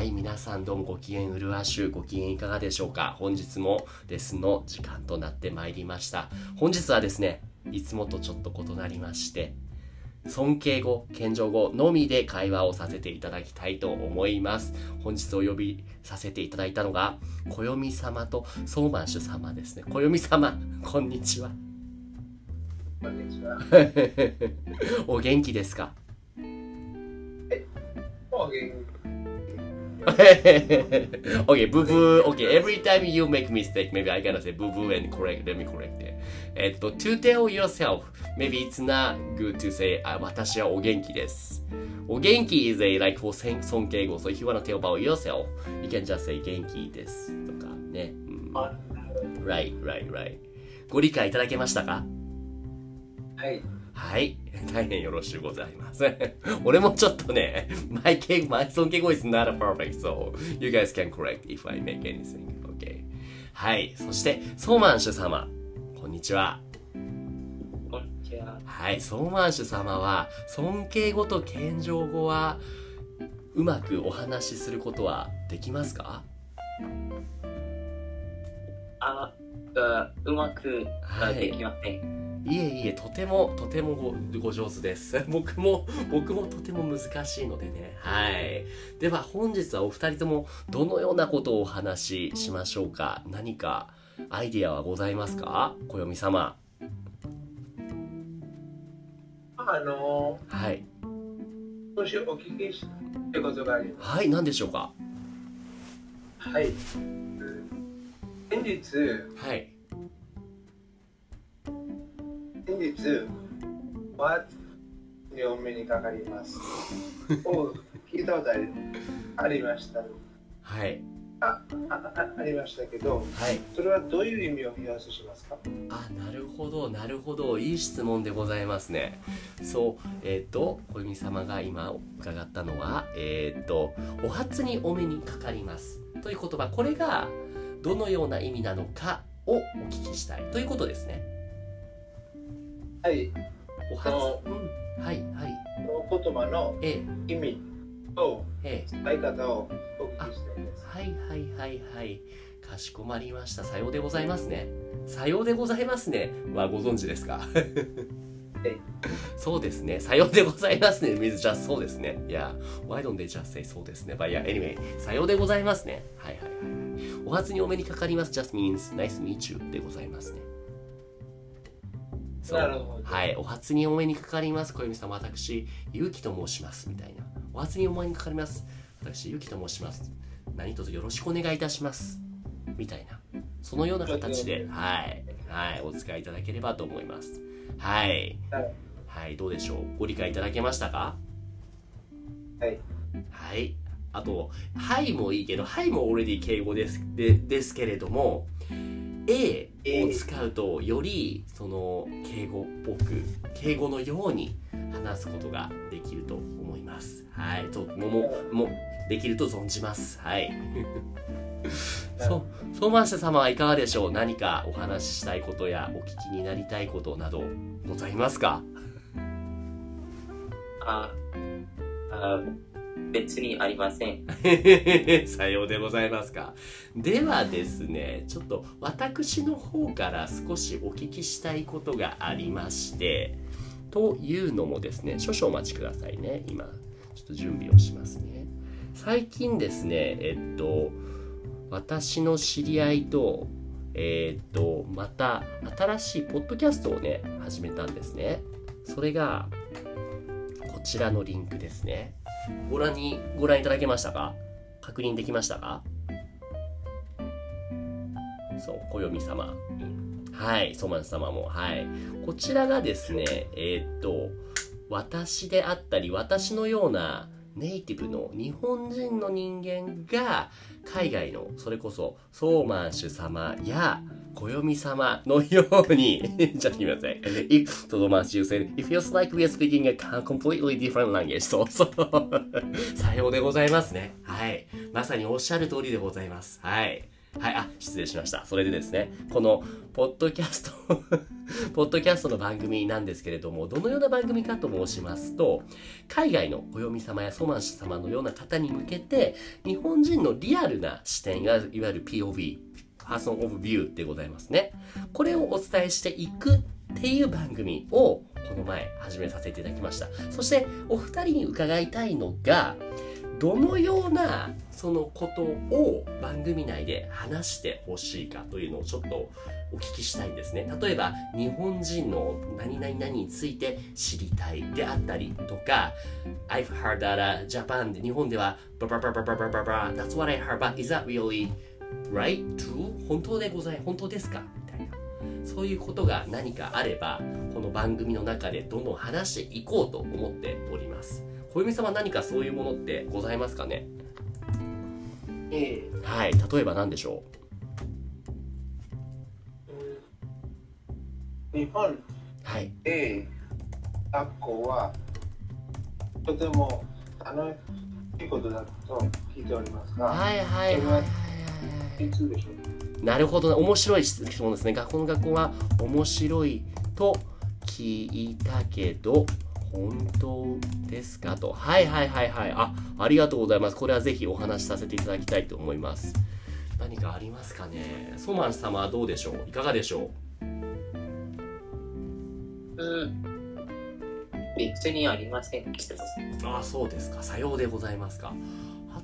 はい、皆さんどうもご機嫌うるわしゅう、ご機嫌いかがでしょうか？本日もレッスンの時間となってまいりました。本日はですね、いつもとちょっと異なりまして、尊敬語、謙譲語のみで会話をさせていただきたいと思います。本日お呼びさせていただいたのが、暦様とソーマンシュ様ですね。暦様、こんにちは。こんにちは。お元気ですか？お元 okay, boo boo. Okay, every time you make mistake, maybe I gotta say boo boo and correct. Let me correct it. えっと、to tell yourself, maybe it's not good to say, あ私はお元気です。お元気 is a like for 尊敬語。So if you wanna tell about yourself, you can just say 元気です。とかね。うん、あ right, right, right. ご理解いただけましたかはい。はい。大変よろしゅうございます。俺もちょっとね、my, 敬 my 尊敬語 is not perfect, so you guys can correct if I make anything. Okay. はい。そして、ソーマンシュ様。こんにちは。こんにちは。はい。ソーマンシュ様は、尊敬語と謙譲語は、うまくお話しすることはできますか？あ、がうまくはいできません。いえいえ、とても、とてもごご上手です。僕も、僕もとても難しいのでね。はい。では、本日はお二人とも、どのようなことをお話ししましょうか？何か、アイディアはございますか？暦様。あの、はい。少しお聞きしたいことがありまはい、何でしょうか？す。はい。先日、はい。日、ワッにお目にかかります。を聞いたことありありました？はい。あああありましたけど、はい。それはどういう意味を表しますか？あ、なるほど、なるほど。いい質問でございますね。そう、えっ、と、小泉様が今伺ったのは、えっ、と、お初にお目にかかります。という言葉、これがどのような意味なのかをお聞きしたいということですね。はい。お初、そうん、はい、はい。この言葉のええ、意味とええ、使い方をお聞きしたいです。はい、はい、はい、はい。かしこまりました。さようでございますね。さようでございますね。はご存知ですか？そうですね。さようでございますね。means just そうですね。いや、why don't they just say そうですね？But yeah, anyway, さようでございますね。はいはいはい。お初にお目にかかります just means nice meet you でございますね。そうはい。お初にお目にかかります。小泉さん、私、ゆうきと申します。みたいな。お初にお目にかかります。私、ゆうきと申します。何卒よろしくお願いいたします。みたいな。そのような形で、はい。はい。お使いいただければと思います。はい。はいはい、どうでしょう？ご理解いただけましたか？はい。はい。あと、はいもいいけど、はいも already 敬語ですでですけれども、A を使うと、より、その、敬語っぽく、敬語のように話すことができると思います。はい。と、も、も、も、できると存じます。はい。そう、相馬社様はいかがでしょう？何かお話ししたいことやお聞きになりたいことなどございますか？あ、あ別にありません。さようでございますか。ではですね、ちょっと私の方から少しお聞きしたいことがありまして、というのもですね、少々お待ちくださいね。今、ちょっと準備をしますね。最近ですね、えっと、私の知り合いと、えっと、また新しいポッドキャストをね、始めたんですね。それが、こちらのリンクですね。ご覧にご覧いただけましたか？確認できましたか？そう暦様。はいソマン様も。はい。こちらがですねえーっと私であったり私のようなネイティブの日本人の人間が海外のそれこそソーマンシュ様や暦様のように、ちょっと見てください。If, とどまし you said, it feels like we are speaking a completely different language. そうそう。さようでございますね。はい。まさにおっしゃる通りでございます。はい。はい、あ、失礼しました。それでですね、この、ポッドキャスト、ポッドキャストの番組なんですけれども、どのような番組かと申しますと、海外の暦様やソマン氏様のような方に向けて、日本人のリアルな視点が、いわゆる POV、パーソンオブビューでございますね。これをお伝えしていくっていう番組を、この前始めさせていただきました。そして、お二人に伺いたいのが、どのようなそのことを番組内で話してほしいかというのをちょっとお聞きしたいんですね。例えば、日本人の何々々について知りたいであったりとか、I've heard that、uh, Japan で日本では、ババババババババ That's what I heard, but is that really right? True? 本当でござい、本当ですか？みたいな。そういうことが何かあれば、この番組の中でどんどん話していこうと思っております。小読様何かそういうものってございますかね？ええ。はい、例えば何でしょ日本うはい。で学校はとても楽しいことだと聞いておりますが、はいはいはいはいはい。でしょう？なるほどね。面白い質問ですね。学校の学校は面白いと聞いたけど本当ですか？と。はいはいはいはい。あありがとうございます。これはぜひお話しさせていただきたいと思います。何かありますかね？ソマン様はどうでしょう？いかがでしょう？ん。別にありませんああそうですか。さようでございますか。あ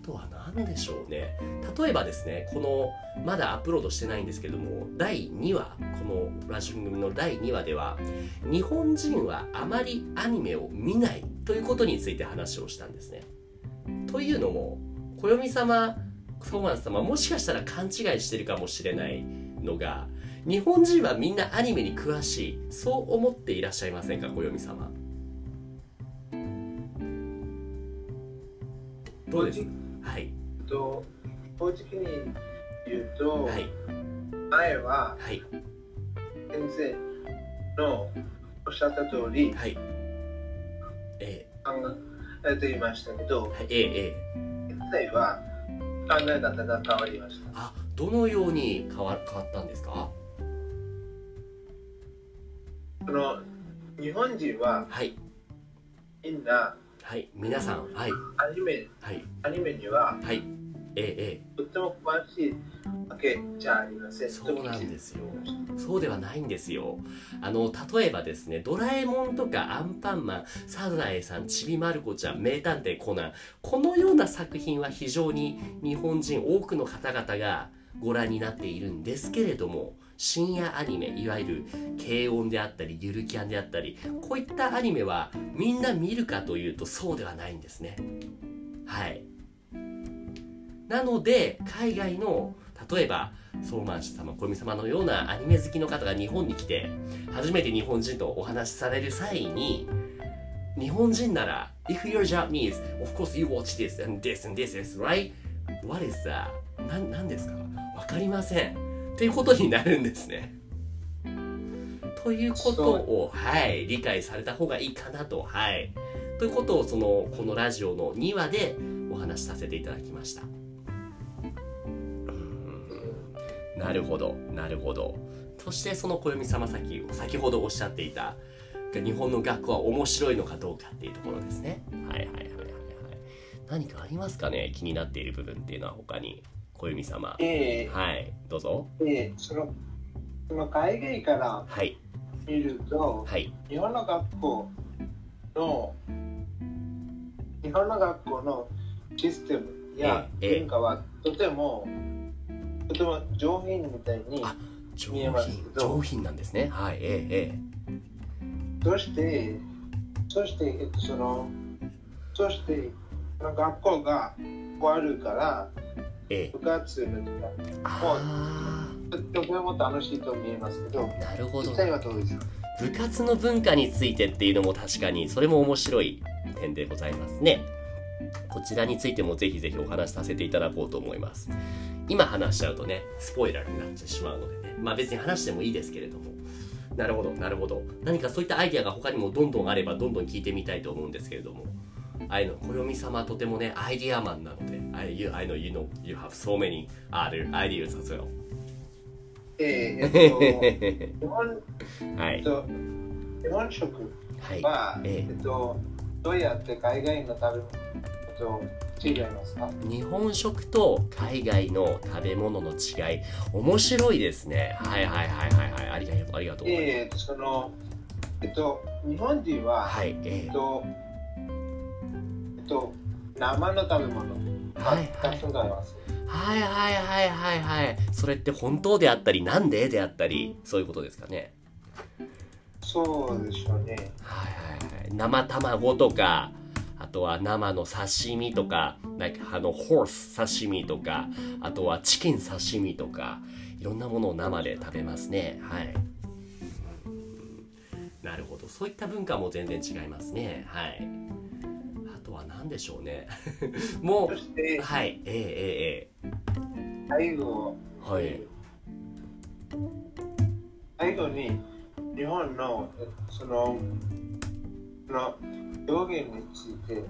とは何でしょうね。例えばですねこのまだアップロードしてないんですけども第2話このラジオ組の第2話では日本人はあまりアニメを見ないということについて話をしたんですね。というのも暦様ソーマン様もしかしたら勘違いしてるかもしれないのが日本人はみんなアニメに詳しいそう思っていらっしゃいませんか暦様。どうです？はい。と正直に言うと、はい。前ははい。先生のおっしゃった通りはい。え考えていましたけどー、はいえー、え現在は考え方が変わりました。ー、あどのように変わ変わったんですか？その日本人ははい。みんなはい皆さんはい。アニメはい。アニメにははい。えー、えとっても詳しいわけじゃありません。そうなんですよ。ー、そうではないんですよ。あの例えばですねドラえもんとかアンパンマンサザエさんちびまる子ちゃん名探偵コナンこのような作品は非常に日本人多くの方々がご覧になっているんですけれども深夜アニメいわゆる軽音であったりゆるキャンであったりこういったアニメはみんな見るかというとそうではないんですねはいなので海外の例えばソーマン氏様小見様のようなアニメ好きの方が日本に来て初めて日本人とお話しされる際に日本人なら If you're Japanese, of course you watch this and this and this is right? What is that? ななんですか？わかりませんっていうことになるんですね。ということをはい理解された方がいいかなと。はい。ということをそのこのラジオの2話でお話しさせていただきました。うん。なるほど。なるほど。そしてその暦様先先ほどおっしゃっていた日本の学校は面白いのかどうかっていうところですね。はいはいはいはいはい。何かありますかね？気になっている部分っていうのは他に暦様。ええ。はい。どうぞ。でそのその海外からはい。見るとはい。日本の学校の日本の学校のシステムやええ文化はとてもとても上品みたいに見えます品けど上品なんですね。はいえええそしてそして、えっと、そのそしてその学校が終わるからええ。え部活の時間あととても楽しいと見えますけどあなるほど。実際はどうですか？部活の文化についてっていうのも確かにそれも面白い点でございますね。こちらについてもぜひぜひお話しさせていただこうと思います。今話しちゃうとねスポイラーになってしまうのでね。まあ別に話してもいいですけれども。なるほどなるほど。何かそういったアイデアが他にもどんどんあればどんどん聞いてみたいと思うんですけれどもああいうの暦様はとてもねアイデアマンなので I, you, I know you know you have so many other ideas as well. えーえっと、日本、はい。えっと、日本食はい。は、ええっと、どうやって海外の食べ物と違いますか？日本食と海外の食べ物の違い。面白いですね。はいはいはいはいはい。ありがとうありがとうえー、その、えっと、日本人は、はいええっと、と、生の食べ物。がはいはい。はいはいはいはいはい。それって本当であったりなんでであったりそういうことですかね。そうでしょうね。はいはいはい。生卵とかあとは生の刺身とか like あのホース刺身とかあとはチキン刺身とかいろんなものを生で食べますね。はい。なるほど。そういった文化も全然違いますね。はいは何でしょうね。もう、はいえええええ最後、えはい。最後に、日本の、えその、その表現について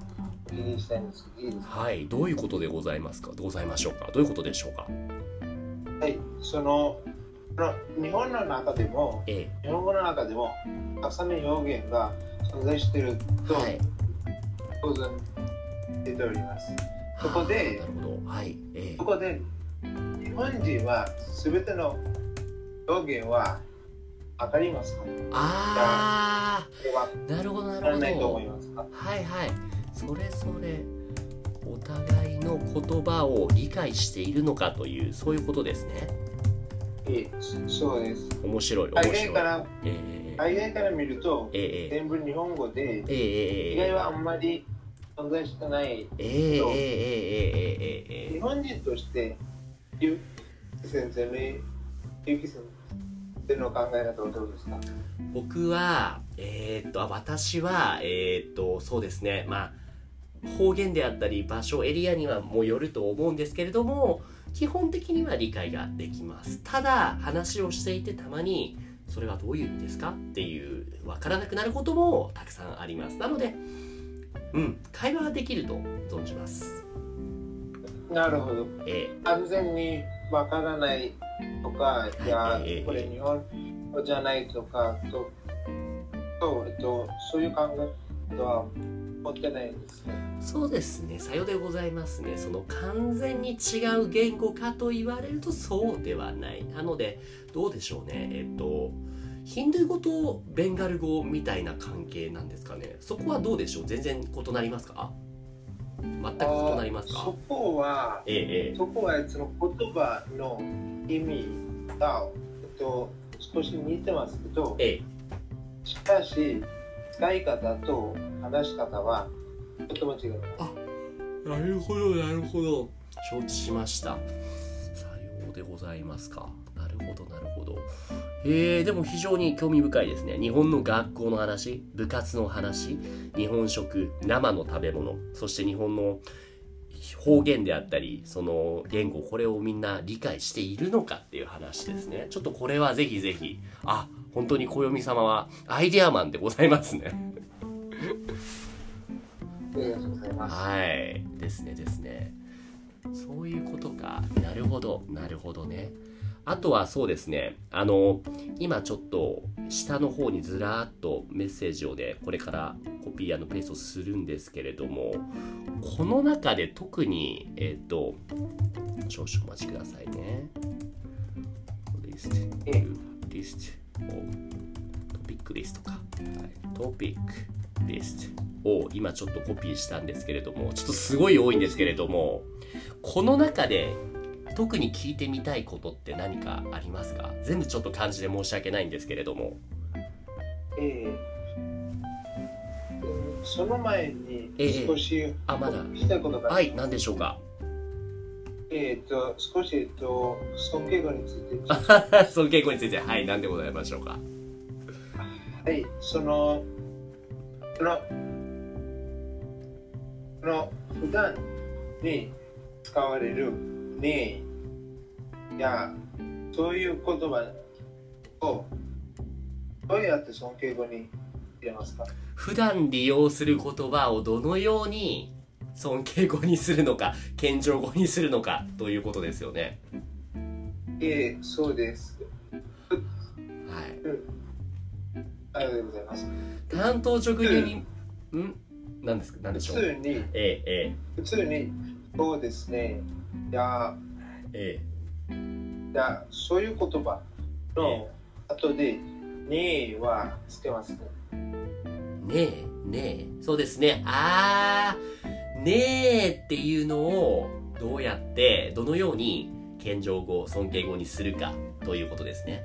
お聞きしたいんですけど、いいですか？はい。どういうことでございますか？ございましょうか？どういうことでしょうか？はい、その、日本の中でも、え日本語の中でも、たくさんの表現が存在していると、えはい当然出ております。そこでなるほど。はいええ。そこで、日本人は全ての表現はわかりますか？ああなるほどなるほど。はいはい。それぞれお互いの言葉を理解しているのかというそういうことですね。ええそうです。面白い面海白い。外からええ。海外から見ると、ええ。ええ全部日本語で、ええええ。意外はあんまり存在してない。え、え、え、え、え、え、日本人として結城先生の結城先生の考え方はどうですか？僕はえー、っと私はえー、っとそうですね。まあ方言であったり場所エリアにはもよると思うんですけれども基本的には理解ができます。ただ話をしていてたまにそれはどういう意味ですか？っていう分からなくなることもたくさんあります。なのでうん。会話ができると存じます。なるほど。え完全にわからないとか、い。やええ、これ日本語じゃないとか、と、と、えっと、そういう考え方は持ってないんですね。ーそうですね。さようでございますね。その完全に違う言語かと言われるとそうではない。なのでどうでしょうね。えっとヒンドゥー語とベンガル語みたいな関係なんですかね。そこはどうでしょう？全然異なりますか？全く異なりますか？そこは、ええええ。そこはその言葉の意味が、えっと、少し似てますけど、ええ。しかし、使い方と話し方はとても違います。なるほどなるほど。承知しました。さようでございますか。なるほどなるほどえー、でも非常に興味深いですね。日本の学校の話部活の話日本食生の食べ物そして日本の方言であったりその言語これをみんな理解しているのかっていう話ですね。ちょっとこれはぜひぜひあ本当に暦様はアイデアマンでございますね。ありがとうございます。はい。ですねですね。そういうことか。なるほどなるほどねあとはそうですね。あの今ちょっと下の方にずらーっとメッセージをねこれからコピーペーストするんですけれどもこの中で特にえっ、と少々お待ちくださいね。リストリストトピックリストか、はい、トピックリストを今ちょっとコピーしたんですけれどもちょっとすごい多いんですけれどもこの中で特に聞いてみたいことって何かありますか？全部ちょっと漢字で申し訳ないんですけれども。ええうんその前にええ。少しあまだ。聞きたいことがはい何でしょうか？えっと少し、えっと、尊敬語について。その傾向について。はい何でございましょうか？はい、その、その、その普段に使われるねや、そういう言葉をどうやって尊敬語に入れますか？普段利用する言葉をどのように尊敬語にするのか謙譲語にするのかということですよね。ええ、そうです。はい。ありがとうございます。担当直入に、ん？何ですか？何でしょう？普通に、ええ。普通に、そうですね。いや、ええいやそういう言葉。の後で、ねえはつけますね。えねえねえ。そうですね。あーねえっていうのをどうやってどのように謙譲語尊敬語にするかということですね。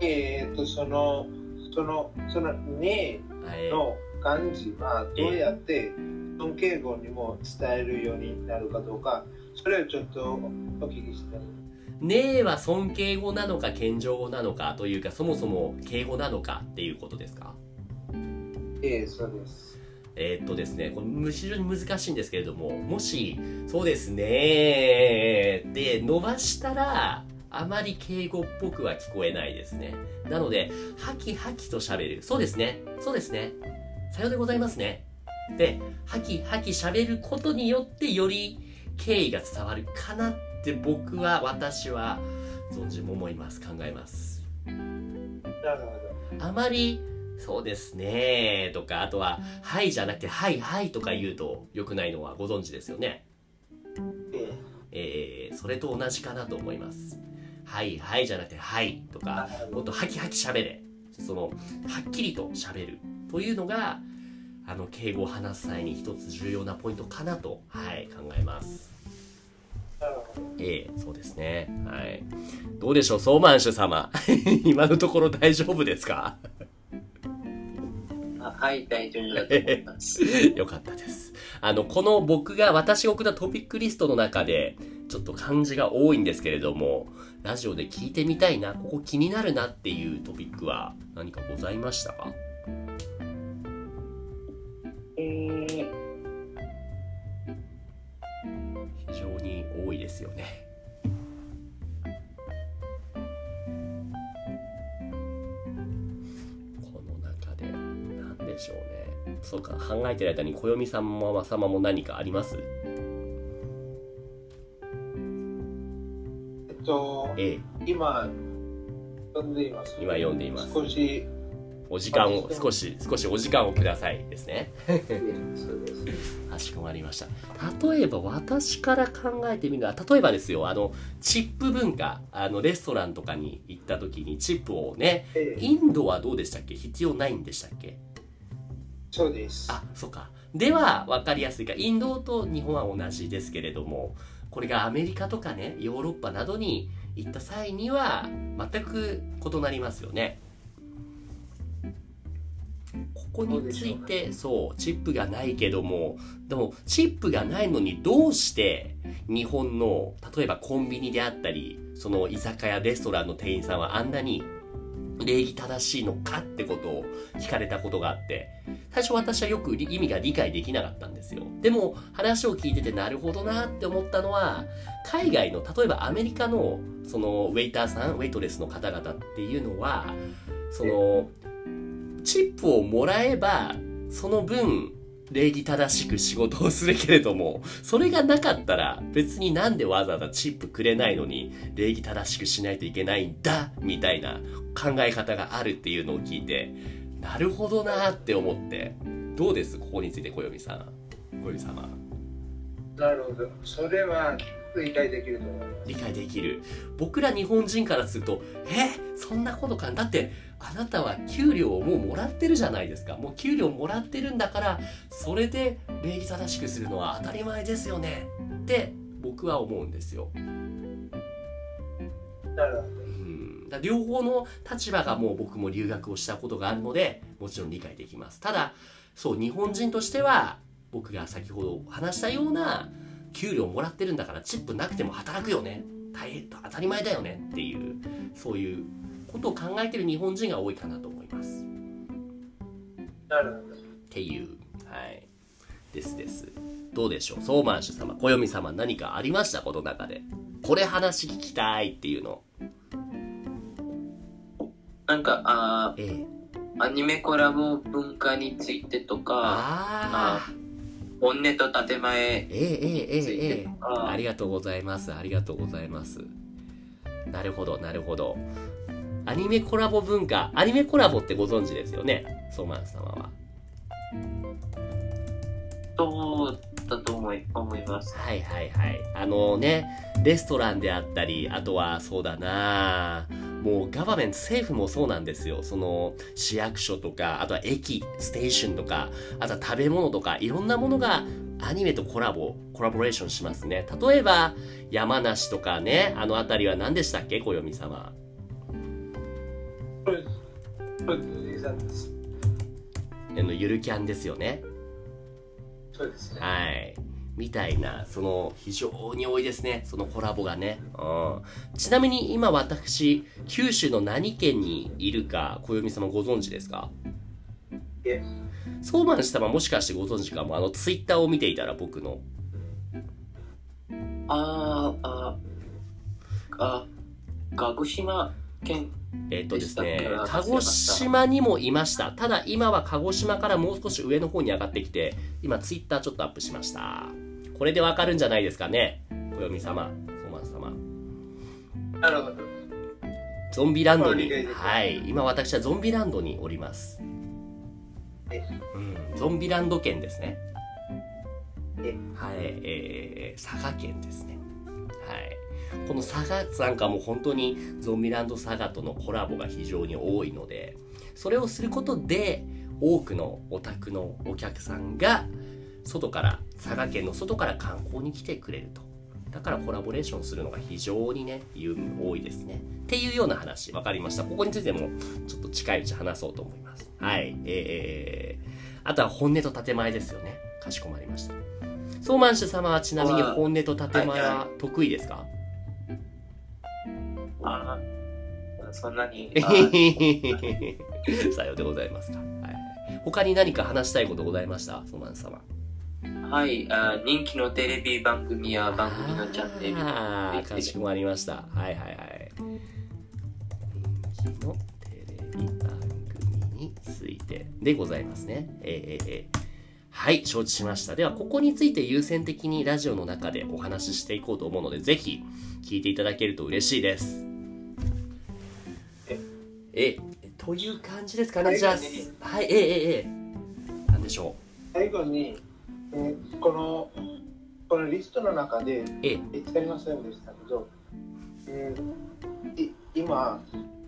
えっと、その、その、その、ねはい。えの漢字はどうやって尊敬語にも伝えるようになるかどうか、それをちょっとお聞きしたい。ねえは尊敬語なのか謙譲語なのかというかそもそも敬語なのかっていうことですか？ええ、そうです。えーっとですね、これ非常に難しいんですけれども、もし、そうですねで伸ばしたら、あまり敬語っぽくは聞こえないですね。なので、ハキハキと喋る。そうですね。そうですね。さようでございますね。で、ハキハキ喋ることによって、より敬意が伝わるかなって僕は、私は、存じも思います。考えます。あまり、そうですねとか、あとは、はいじゃなくて、はいはいとか言うと良くないのはご存知ですよね。ど。ええー、それと同じかなと思います。はいはいじゃなくて、はいとえ、か、もっとハキハキ喋れ。その、はっきりと喋るというのが、あの、敬語を話す際に一つ重要なポイントかなと、はい、考えます。ええそうですね。はい。どうでしょう、ソーマンシュ様。今のところ大丈夫ですか？あはい、大丈夫だと思います。よかったです。あの、この僕が、私が送ったトピックリストの中で、ちょっと漢字が多いんですけれども、ラジオで聞いてみたいな、ここ気になるなっていうトピックは何かございましたか？いですよね。この中で、何でしょうね。そうか、考えてる間に暦さんも様も何かあります？えっと、ええ、今、読んでいます。今読んでいます。少し、お時間を、少し、少しお時間をくださいですね。かしこまりました。例えば私から考えてみるのは、例えばですよ、あの、チップ文化、あの、レストランとかに行った時にチップをね、ええ、インドはどうでしたっけ？必要ないんでしたっけ？そうです。あ、そうか。では、わかりやすいか。インドと日本は同じですけれども、これがアメリカとかね、ヨーロッパなどに行った際には、全く異なりますよね。こについて、そう、チップがないけども、でも、チップがないのにどうして日本の、例えばコンビニであったり、その居酒屋、レストランの店員さんはあんなに礼儀正しいのかってことを聞かれたことがあって、最初私はよく意味が理解できなかったんですよ。でも話を聞いててなるほどなって思ったのは、海外の、例えばアメリカのそのウェイターさん、ウェイトレスの方々っていうのは、その、チップをもらえば、その分、礼儀正しく仕事をするけれども、それがなかったら別になんでわざわざチップくれないのに礼儀正しくしないといけないんだみたいな考え方があるっていうのを聞いて、なるほどなって思って、どうです？ここについて小読さん。小読様。なるほど。それは理解できると思います。理解できる。僕ら日本人からすると、え？そんなことかだって、あなたは給料をもうもらってるじゃないですか。もう給料もらってるんだから、それで礼儀正しくするのは当たり前ですよね。って僕は思うんですよ。なるほど。うん、だ両方の立場がもう僕も留学をしたことがあるのでもちろん理解できますただそう日本人としては僕が先ほど話したような給料もらってるんだからチップなくても働くよね大変当たり前だよねっていうそういうことを考えてる日本人が多いかなと思います。なる。っていう、はい。ですです。どうでしょうソーマンシュ様、小読様何かありました？この中で。これ話聞きたいっていうの。なんか、あ、ええ、アニメコラボ文化についてとか、ああ本音と建前について、ええええええ、ありがとうございます。ありがとうございます。なるほど、なるほど。アニメコラボ文化、アニメコラボってご存知ですよね、ソーマン様は。そうだと思い思います。はいはいはい。あのね、レストランであったり、あとはそうだなもうガバメント、政府もそうなんですよ。その市役所とか、あとは駅、ステーションとか、あとは食べ物とか、いろんなものがアニメとコラボ、コラボレーションしますね。例えば、山梨とかね、あの辺りは何でしたっけ、暦様。そうです。あの、ゆるキャンですよね。そうですね。はい。みたいな、その、非常に多いですね。そのコラボがね。うん。ちなみに今私、九州の何県にいるか、暦様ご存知ですか？いえ、ソーマン様もしかしてご存知かも。あの、ツイッターを見ていたら僕の。あーあー、あ、鹿児島県、えっとですね鹿児島にもいました。ただ今は鹿児島からもう少し上の方に上がってきて、今ツイッターちょっとアップしました。これでわかるんじゃないですかね？暦様、ソーマン様。なるほど。ゾンビランドに、はい、今私はゾンビランドにおります。えうん、ゾンビランド県ですね。えはい、えー、佐賀県ですね。はい。この佐賀なんかも本当にゾンビランド佐賀とのコラボが非常に多いので、それをすることで多くのお宅のお客さんが外から、佐賀県の外から観光に来てくれると。だからコラボレーションするのが非常にね、有多いですね。っていうような話、わかりました。ここについてもちょっと近いうち話そうと思います。はい。えー、あとは本音と建前ですよね。かしこまりました。ソーマンシュ様はちなみに本音と建前は得意ですか？そんなに、さようでございますか。はい。他に何か話したいことございました？ソーマン様。はいあー、人気のテレビ番組や番組のチャンネルああ、かしこまりました。はいはいはい。人気のテレビ番組についてでございますね。えーえーえーはい、承知しました。では、ここについて優先的にラジオの中でお話ししていこうと思うので、ぜひ聞いていただけると嬉しいです。ええ、という感じですかね？じゃあ、はい、ええええんでしょ最後に、えーこの、このリストの中でう。え。え、りませんでしたけど、えーい今、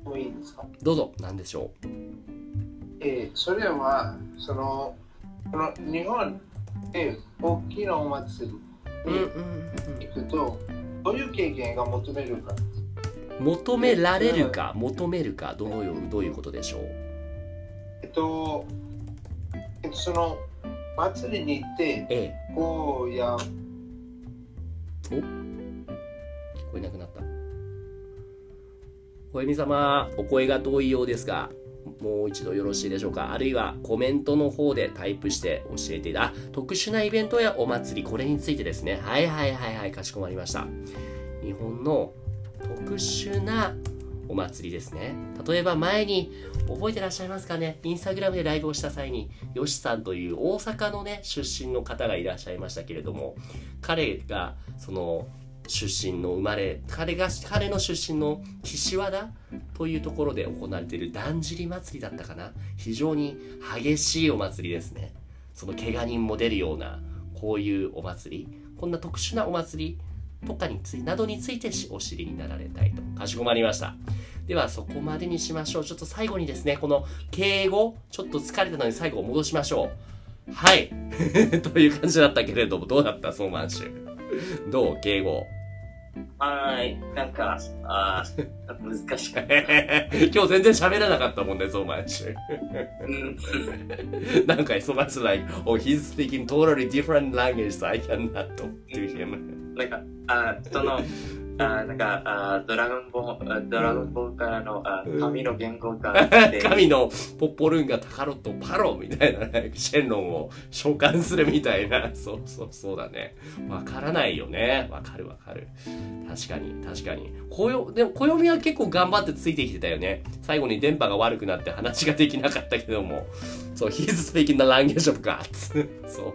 もういいですか？どうぞ、なんでしょう？えーそれはそのこの日本で大きなお祭りに行くとどういう経験が求めるか求められるか求めるかどういうどういうことでしょう？えっと、えっと、その祭りに行ってえこうやえお？聞こえなくなった。小泉様お声が遠いようですがもう一度よろしいでしょうか？あるいはコメントの方でタイプして教えてあ特殊なイベントやお祭りこれについてですね。はいはいはいはいかしこまりました。日本の特殊なお祭りですね。例えば前に覚えてらっしゃいますかね？インスタグラムでライブをした際によしさんという大阪のね出身の方がいらっしゃいましたけれども彼がその出身の生まれ彼が彼の出身の岸和田というところで行われているだんじり祭りだったかな？非常に激しいお祭りですね。その怪我人も出るようなこういうお祭り。こんな特殊なお祭りとかについなどについてお知りになられたいとかしこまりました。ではそこまでにしましょう。ちょっと最後にですねこの敬語ちょっと疲れたので最後戻しましょう。はい。という感じだったけれどもどうだった？ソーマンシュ。どう？敬語。はい、なんか、あー難しかった。今日全然喋らなかったもんね、ソーマンシュ。うん。なんか、so much like, oh, he's speaking totally different language, so I cannot talk to him. なんか、あその、あなんかあドラゴンボードラゴンボールからのあうん神の言語が 神のポッポルンガタカロットパロみたいなね、シェンロンを召喚するみたいな。そうそうそうだね。わからないよね。わかるわかる。確かに、確かに。こよ、でも、暦は結構頑張ってついてきてたよね。最後に電波が悪くなって話ができなかったけども。そう、he's speaking the language of gods. そう。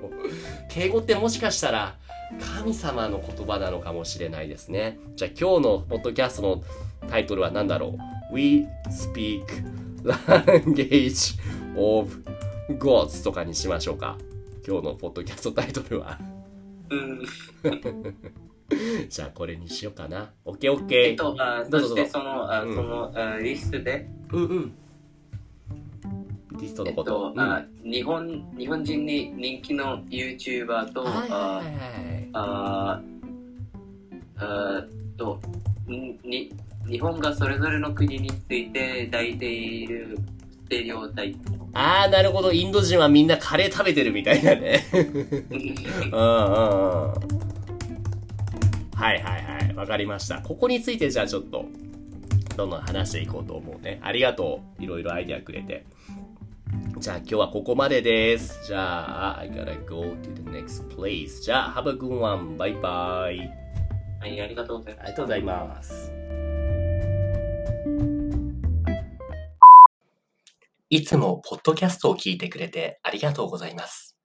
敬語ってもしかしたら、神様の言葉なのかもしれないですね。じゃあ今日のポッドキャストのタイトルは何だろう ?We speak language of gods とかにしましょうか。今日のポッドキャストタイトルは。うん じゃあこれにしようかな。OKOK。えっとあどうしてそのあうんそのあリストで？うんうん。リストえっのこと。とうんあ日本日本人に人気の YouTuber とはいはいあはいはい。ああとにに日本がそれぞれの国について抱いているステレオタイプあー、なるほど。インド人はみんなカレー食べてるみたいなね。うんうんうん。はいはいはい。わかりました。ここについてじゃあちょっと、どんどん話していこうと思うね。ありがとう。いろいろアイデアくれて。じゃあ今日はここまでです。じゃあ、I gotta go to the next place. じゃあ、have a good one. バイバイ。はいありがとうございますありがとうございます。いつもポッドキャストを聞いてくれてありがとうございます。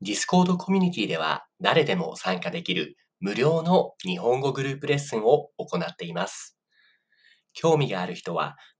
Discord コミュニティでは誰でも参加できる無料の日本語グループレッスンを行っています。興味がある人は